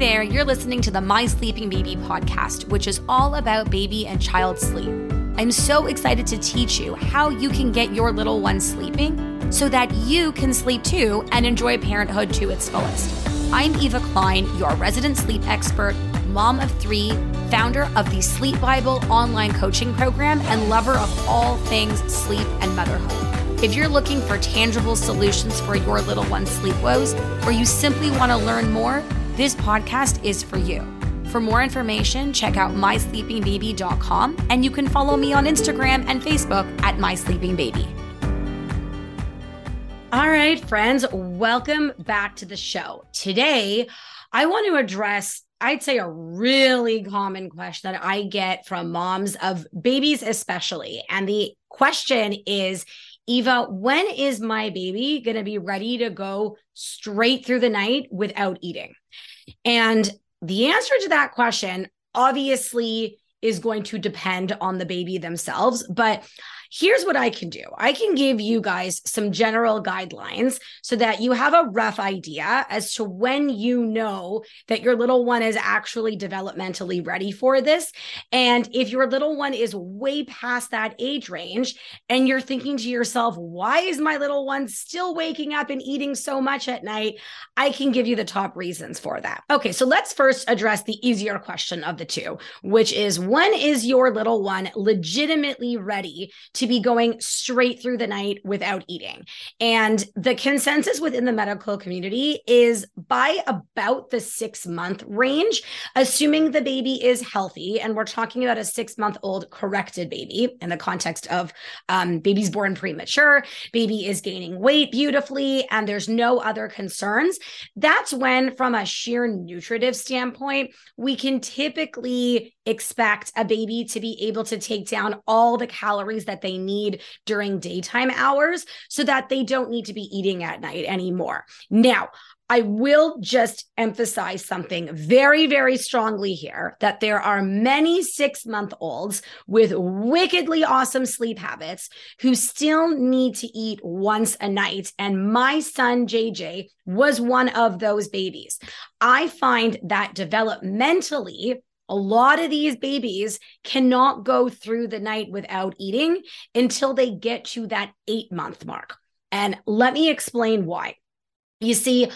there, you're listening to the My Sleeping Baby podcast, which is all about baby and child sleep. I'm so excited to teach you how you can get your little one sleeping so that you can sleep too and enjoy parenthood to its fullest. I'm Eva Klein, your resident sleep expert, mom of three, founder of the Sleep Bible online coaching program, and lover of all things sleep and motherhood. If you're looking for tangible solutions for your little one's sleep woes, or you simply want to learn more, this podcast is for you. For more information, check out mysleepingbaby.com and you can follow me on Instagram and Facebook at mysleepingbaby. All right, friends, welcome back to the show. Today, I want to address I'd say a really common question that I get from moms of babies, especially. And the question is Eva, when is my baby going to be ready to go straight through the night without eating? And the answer to that question obviously is going to depend on the baby themselves. But here's what I can do I can give you guys some general guidelines so that you have a rough idea as to when you know that your little one is actually developmentally ready for this. And if your little one is way past that age range and you're thinking to yourself, why is my little one still waking up and eating so much at night? I can give you the top reasons for that. Okay, so let's first address the easier question of the two, which is when is your little one legitimately ready to be going straight through the night without eating. And the consensus within the medical community is by about the six month range, assuming the baby is healthy. And we're talking about a six month old corrected baby in the context of um, babies born premature, baby is gaining weight beautifully, and there's no other concerns. That's when, from a sheer nutritive standpoint, we can typically expect a baby to be able to take down all the calories that they need during daytime hours so that they don't need to be eating at night anymore. Now, I will just emphasize something very, very strongly here that there are many six month olds with wickedly awesome sleep habits who still need to eat once a night. And my son, JJ, was one of those babies. I find that developmentally, a lot of these babies cannot go through the night without eating until they get to that eight month mark. And let me explain why. You see,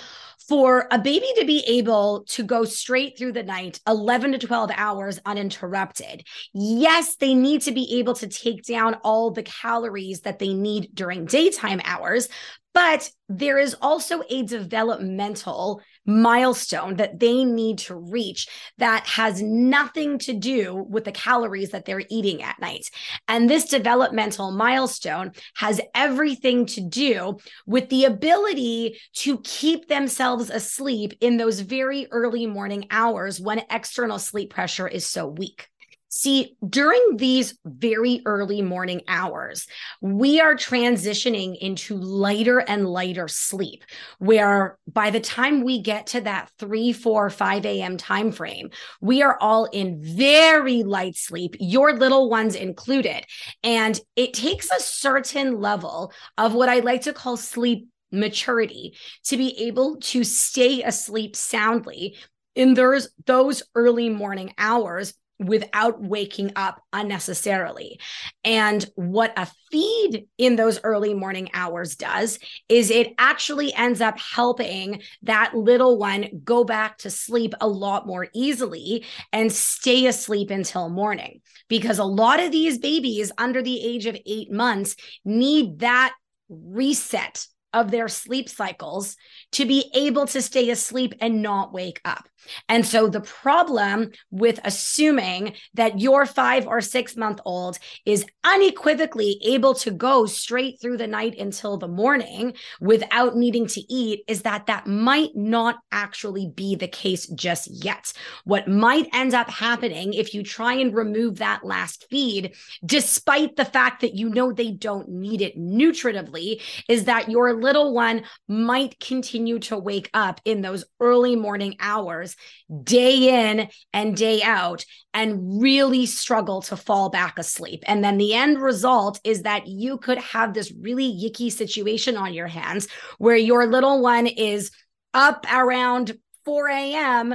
for a baby to be able to go straight through the night 11 to 12 hours uninterrupted yes they need to be able to take down all the calories that they need during daytime hours but there is also a developmental milestone that they need to reach that has nothing to do with the calories that they're eating at night. And this developmental milestone has everything to do with the ability to keep themselves asleep in those very early morning hours when external sleep pressure is so weak. See, during these very early morning hours, we are transitioning into lighter and lighter sleep, where by the time we get to that 3, 4, 5 a.m. time frame, we are all in very light sleep, your little ones included. And it takes a certain level of what I like to call sleep maturity to be able to stay asleep soundly in those those early morning hours without waking up unnecessarily. And what a feed in those early morning hours does is it actually ends up helping that little one go back to sleep a lot more easily and stay asleep until morning. Because a lot of these babies under the age of eight months need that reset of their sleep cycles to be able to stay asleep and not wake up. And so the problem with assuming that your five or six month old is unequivocally able to go straight through the night until the morning without needing to eat is that that might not actually be the case just yet. What might end up happening if you try and remove that last feed, despite the fact that you know they don't need it nutritively, is that your little one might continue to wake up in those early morning hours day in and day out and really struggle to fall back asleep. And then the end result is that you could have this really yicky situation on your hands where your little one is up around 4 a.m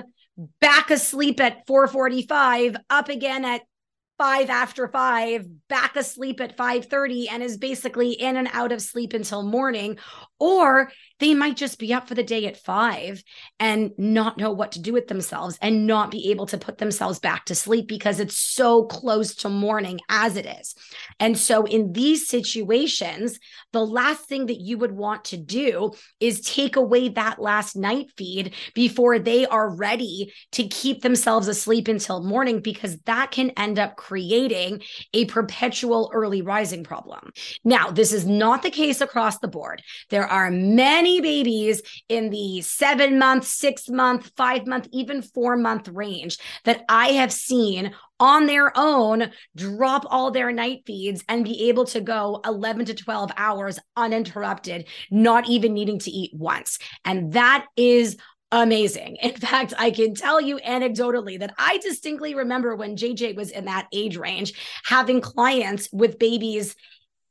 back asleep at 4:45, up again at five after five, back asleep at 5:30, and is basically in and out of sleep until morning. Or they might just be up for the day at five and not know what to do with themselves and not be able to put themselves back to sleep because it's so close to morning as it is. And so, in these situations, the last thing that you would want to do is take away that last night feed before they are ready to keep themselves asleep until morning, because that can end up creating a perpetual early rising problem. Now, this is not the case across the board. There are many babies in the seven month, six month, five month, even four month range that I have seen on their own drop all their night feeds and be able to go 11 to 12 hours uninterrupted, not even needing to eat once. And that is amazing. In fact, I can tell you anecdotally that I distinctly remember when JJ was in that age range having clients with babies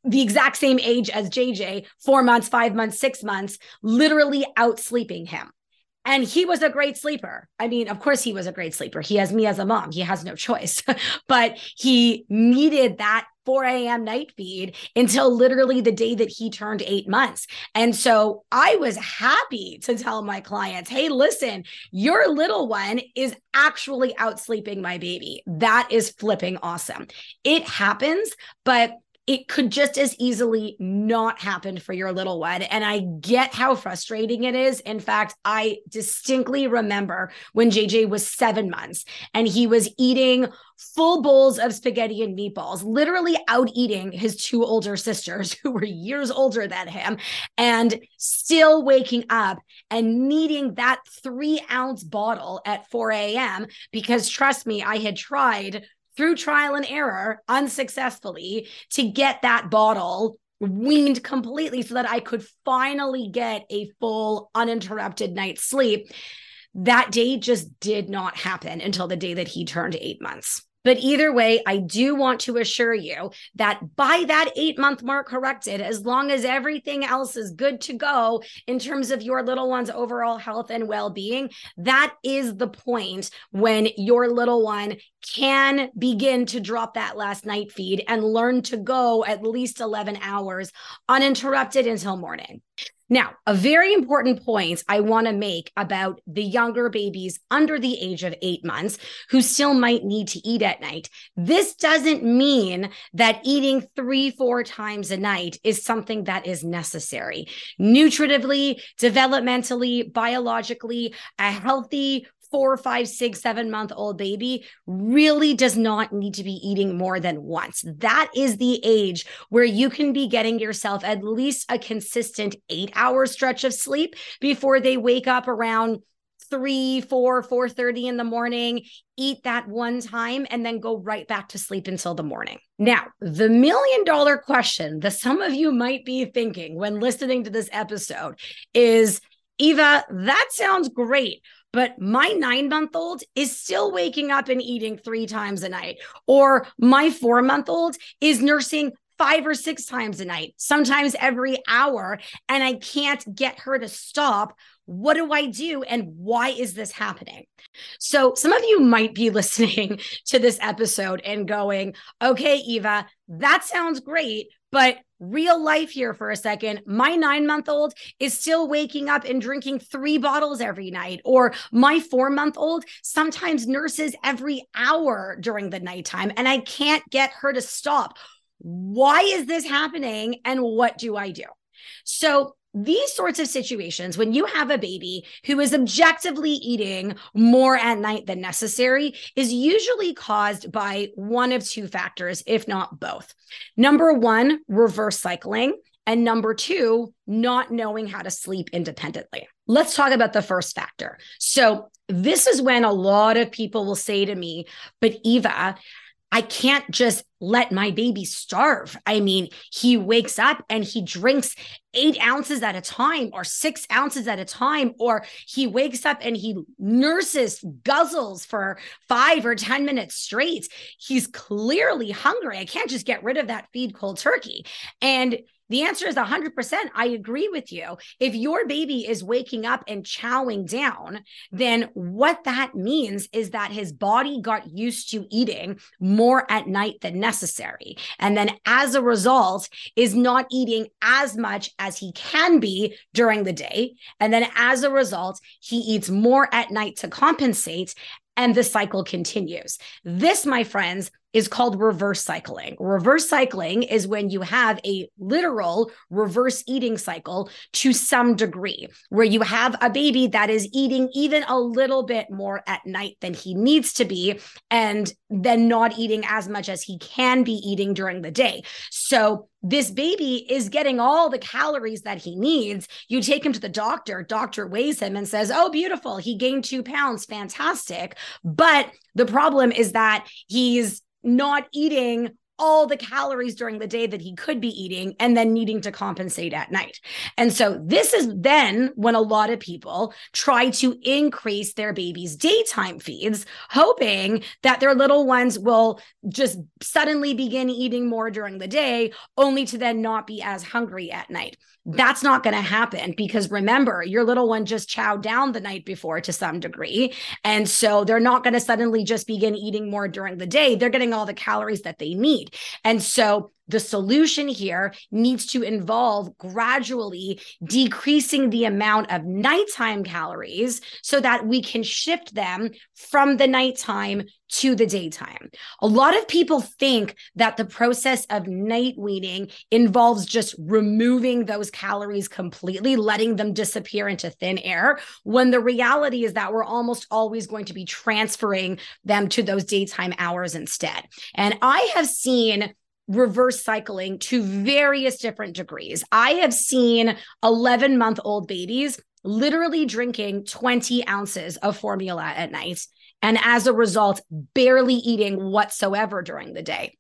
the exact same age as JJ, four months, five months, six months, literally out sleeping him. And he was a great sleeper. I mean, of course, he was a great sleeper. He has me as a mom. He has no choice, but he needed that 4 a.m. night feed until literally the day that he turned eight months. And so I was happy to tell my clients, hey, listen, your little one is actually out sleeping my baby. That is flipping awesome. It happens, but it could just as easily not happen for your little one. And I get how frustrating it is. In fact, I distinctly remember when JJ was seven months and he was eating full bowls of spaghetti and meatballs, literally out eating his two older sisters who were years older than him, and still waking up and needing that three ounce bottle at 4 a.m. Because trust me, I had tried through trial and error unsuccessfully to get that bottle weaned completely so that I could finally get a full uninterrupted night's sleep. That day just did not happen until the day that he turned eight months. But either way, I do want to assure you that by that eight month mark corrected, as long as everything else is good to go in terms of your little one's overall health and well being, that is the point when your little one can begin to drop that last night feed and learn to go at least 11 hours uninterrupted until morning. Now, a very important point I want to make about the younger babies under the age of eight months who still might need to eat at night. This doesn't mean that eating three, four times a night is something that is necessary. Nutritively, developmentally, biologically, a healthy, four, five, six, seven month old baby really does not need to be eating more than once. That is the age where you can be getting yourself at least a consistent eight hour stretch of sleep before they wake up around three, four, four thirty in the morning, eat that one time, and then go right back to sleep until the morning. Now, the million dollar question that some of you might be thinking when listening to this episode is Eva, that sounds great. But my nine month old is still waking up and eating three times a night. Or my four month old is nursing five or six times a night, sometimes every hour. And I can't get her to stop. What do I do? And why is this happening? So, some of you might be listening to this episode and going, okay, Eva, that sounds great, but real life here for a second. My nine month old is still waking up and drinking three bottles every night, or my four month old sometimes nurses every hour during the nighttime, and I can't get her to stop. Why is this happening? And what do I do? So, these sorts of situations, when you have a baby who is objectively eating more at night than necessary, is usually caused by one of two factors, if not both. Number one, reverse cycling. And number two, not knowing how to sleep independently. Let's talk about the first factor. So, this is when a lot of people will say to me, But Eva, I can't just let my baby starve. I mean, he wakes up and he drinks eight ounces at a time or six ounces at a time, or he wakes up and he nurses, guzzles for five or 10 minutes straight. He's clearly hungry. I can't just get rid of that feed cold turkey. And The answer is 100%. I agree with you. If your baby is waking up and chowing down, then what that means is that his body got used to eating more at night than necessary. And then as a result, is not eating as much as he can be during the day. And then as a result, he eats more at night to compensate and the cycle continues. This, my friends, is called reverse cycling. Reverse cycling is when you have a literal reverse eating cycle to some degree, where you have a baby that is eating even a little bit more at night than he needs to be, and then not eating as much as he can be eating during the day. So this baby is getting all the calories that he needs. You take him to the doctor, doctor weighs him and says, Oh, beautiful. He gained two pounds. Fantastic. But the problem is that he's not eating all the calories during the day that he could be eating and then needing to compensate at night. And so this is then when a lot of people try to increase their baby's daytime feeds, hoping that their little ones will just suddenly begin eating more during the day, only to then not be as hungry at night. That's not going to happen because remember, your little one just chowed down the night before to some degree. And so they're not going to suddenly just begin eating more during the day. They're getting all the calories that they need. And so the solution here needs to involve gradually decreasing the amount of nighttime calories so that we can shift them from the nighttime to the daytime. A lot of people think that the process of night weaning involves just removing those calories completely, letting them disappear into thin air, when the reality is that we're almost always going to be transferring them to those daytime hours instead. And I have seen reverse cycling to various different degrees. I have seen 11 month old babies literally drinking 20 ounces of formula at night. And as a result, barely eating whatsoever during the day.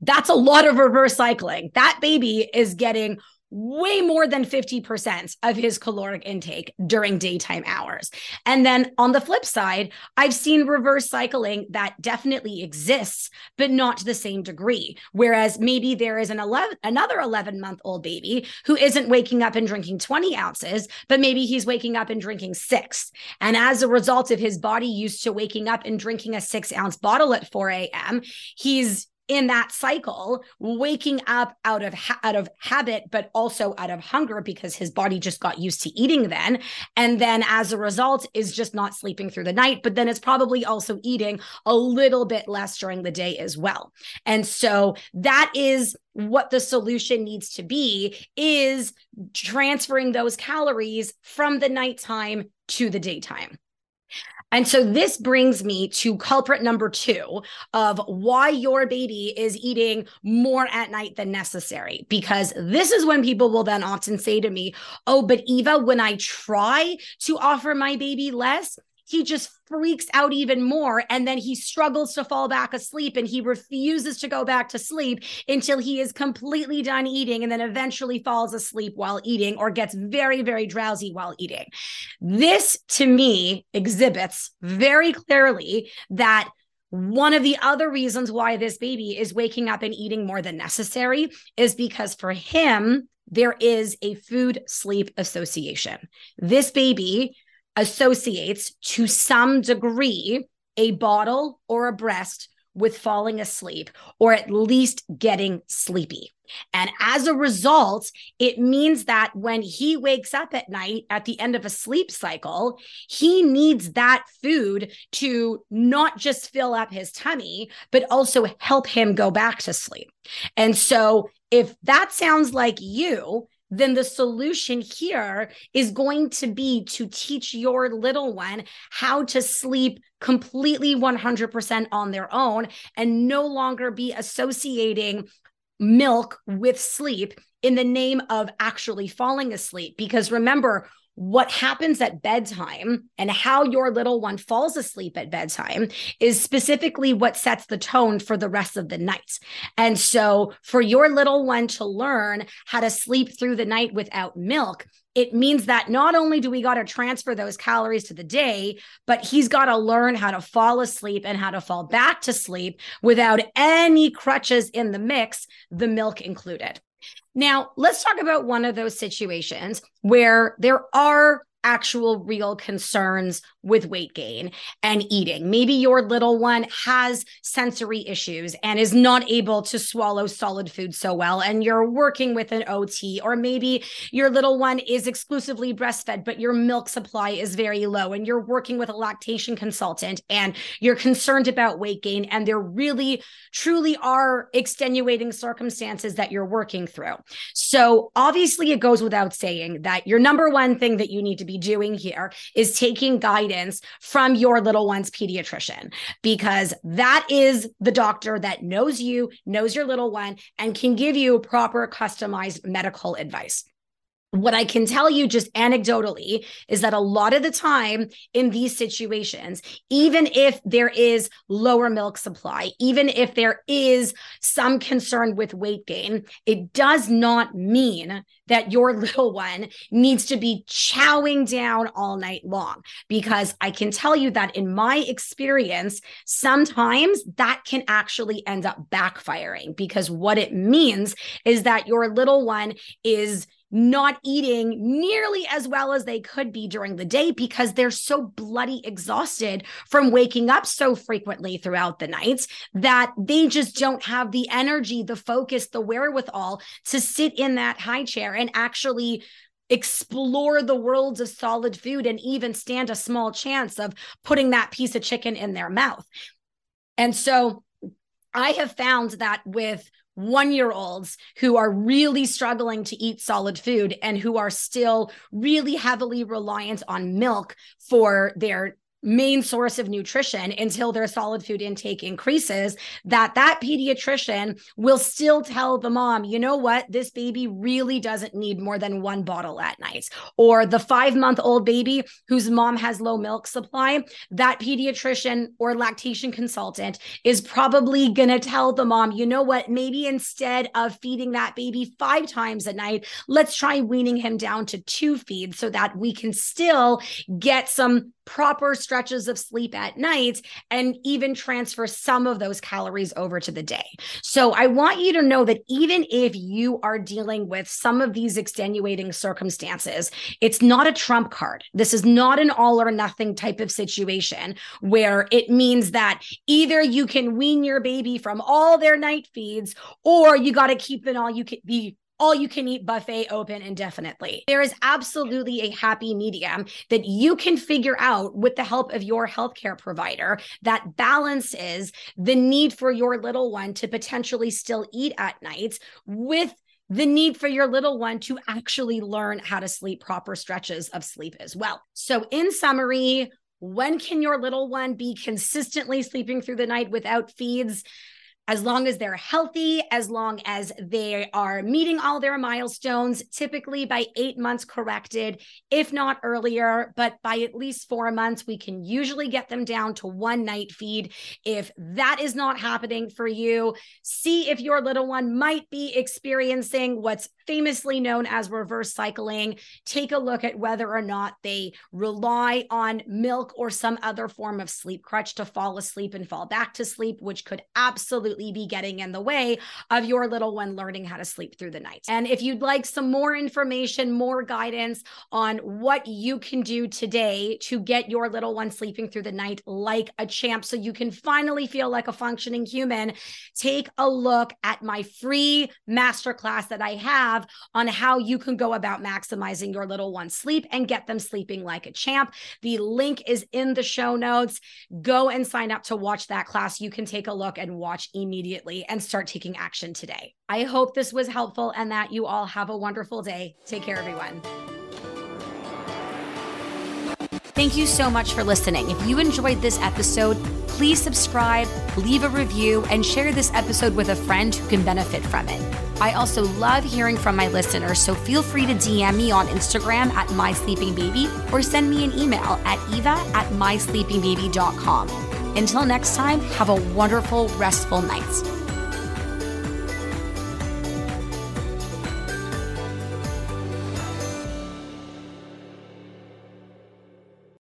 That's a lot of reverse cycling. That baby is getting way more than 50% of his caloric intake during daytime hours. And then on the flip side, I've seen reverse cycling that definitely exists, but not to the same degree. Whereas maybe there is an 11, another 11 month old baby who isn't waking up and drinking 20 ounces, but maybe he's waking up and drinking six. And as a result of his body used to waking up and drinking a six ounce bottle at 4 a.m., he's in that cycle waking up out of ha- out of habit but also out of hunger because his body just got used to eating then. And then as a result is just not sleeping through the night but then it's probably also eating a little bit less during the day as well. And so that is what the solution needs to be is transferring those calories from the nighttime to the daytime and so this brings me to culprit number two of why your baby is eating more at night than necessary. Because this is when people will then often say to me, Oh, but Eva, when I try to offer my baby less, he just freaks out even more and then he struggles to fall back asleep and he refuses to go back to sleep until he is completely done eating and then eventually falls asleep while eating or gets very very drowsy while eating this to me exhibits very clearly that one of the other reasons why this baby is waking up and eating more than necessary is because for him there is a food sleep association. This baby associates to some degree a bottle or a breast with falling asleep or at least getting sleepy. And as a result, it means that when he wakes up at night at the end of a sleep cycle, he needs that food to not just fill up his tummy, but also help him go back to sleep. And so, if that sounds like you, then the solution here is going to be to teach your little one how to sleep completely 100% on their own and no longer be associating milk with sleep in the name of actually falling asleep. Because remember, what happens at bedtime and how your little one falls asleep at bedtime is specifically what sets the tone for the rest of the night. And so, for your little one to learn how to sleep through the night without milk, it means that not only do we got to transfer those calories to the day, but he's got to learn how to fall asleep and how to fall back to sleep without any crutches in the mix, the milk included. Now, let's talk about one of those situations where there are actual real concerns with weight gain and eating. Maybe your little one has sensory issues and is not able to swallow solid food so well, and you're working with an OT, or maybe your little one is exclusively breastfed, but your milk supply is very low, and you're working with a lactation consultant and you're concerned about weight gain, and there really truly are extenuating circumstances that you're working through. So, obviously, it goes without saying that your number one thing that you need to be doing here is taking guidance from your little one's pediatrician because that is the doctor that knows you, knows your little one, and can give you proper customized medical advice what I can tell you just anecdotally is that a lot of the time in these situations, even if there is lower milk supply, even if there is some concern with weight gain, it does not mean that your little one needs to be chowing down all night long. Because I can tell you that in my experience, sometimes that can actually end up backfiring because what it means is that your little one is not eating nearly as well as they could be during the day because they're so bloody exhausted from waking up so frequently throughout the nights that they just don't have the energy, the focus, the wherewithal to sit in that high chair and actually explore the worlds of solid food and even stand a small chance of putting that piece of chicken in their mouth. And so I have found that with one year olds who are really struggling to eat solid food and who are still really heavily reliant on milk for their main source of nutrition until their solid food intake increases that that pediatrician will still tell the mom you know what? This baby really doesn't need more than one bottle at night. Or the 5 month old baby whose mom has low milk supply that pediatrician or lactation consultant is probably going to tell the mom you know what? Maybe instead of feeding that baby 5 times a night let's try weaning him down to two feeds so that we can still get some proper stretches of sleep at night and even transfer some of those calories over to the day. So I want you to know that even if you are dealing with some of these extenuating circumstances, it's not a trump card. This is not an all or nothing type of situation where it means that either you can wean your baby from all their night feeds or you got to keep an all you can be all you can eat buffet open indefinitely. There is absolutely a happy medium that you can figure out with the help of your healthcare provider that balances the need for your little one to potentially still eat at night with the need for your little one to actually learn how to sleep proper stretches of sleep as well. So, in summary, when can your little one be consistently sleeping through the night without feeds? As long as they're healthy, as long as they are meeting all their milestones, typically by eight months corrected, if not earlier, but by at least four months, we can usually get them down to one night feed. If that is not happening for you, see if your little one might be experiencing what's famously known as reverse cycling. Take a look at whether or not they rely on milk or some other form of sleep crutch to fall asleep and fall back to sleep, which could absolutely be getting in the way of your little one learning how to sleep through the night. And if you'd like some more information, more guidance on what you can do today to get your little one sleeping through the night like a champ so you can finally feel like a functioning human, take a look at my free masterclass that I have on how you can go about maximizing your little one's sleep and get them sleeping like a champ. The link is in the show notes. Go and sign up to watch that class. You can take a look and watch immediately and start taking action today. I hope this was helpful and that you all have a wonderful day. Take care, everyone. Thank you so much for listening. If you enjoyed this episode, please subscribe, leave a review, and share this episode with a friend who can benefit from it. I also love hearing from my listeners, so feel free to DM me on Instagram at mysleepingbaby or send me an email at eva at mysleepingbaby.com. Until next time, have a wonderful, restful night.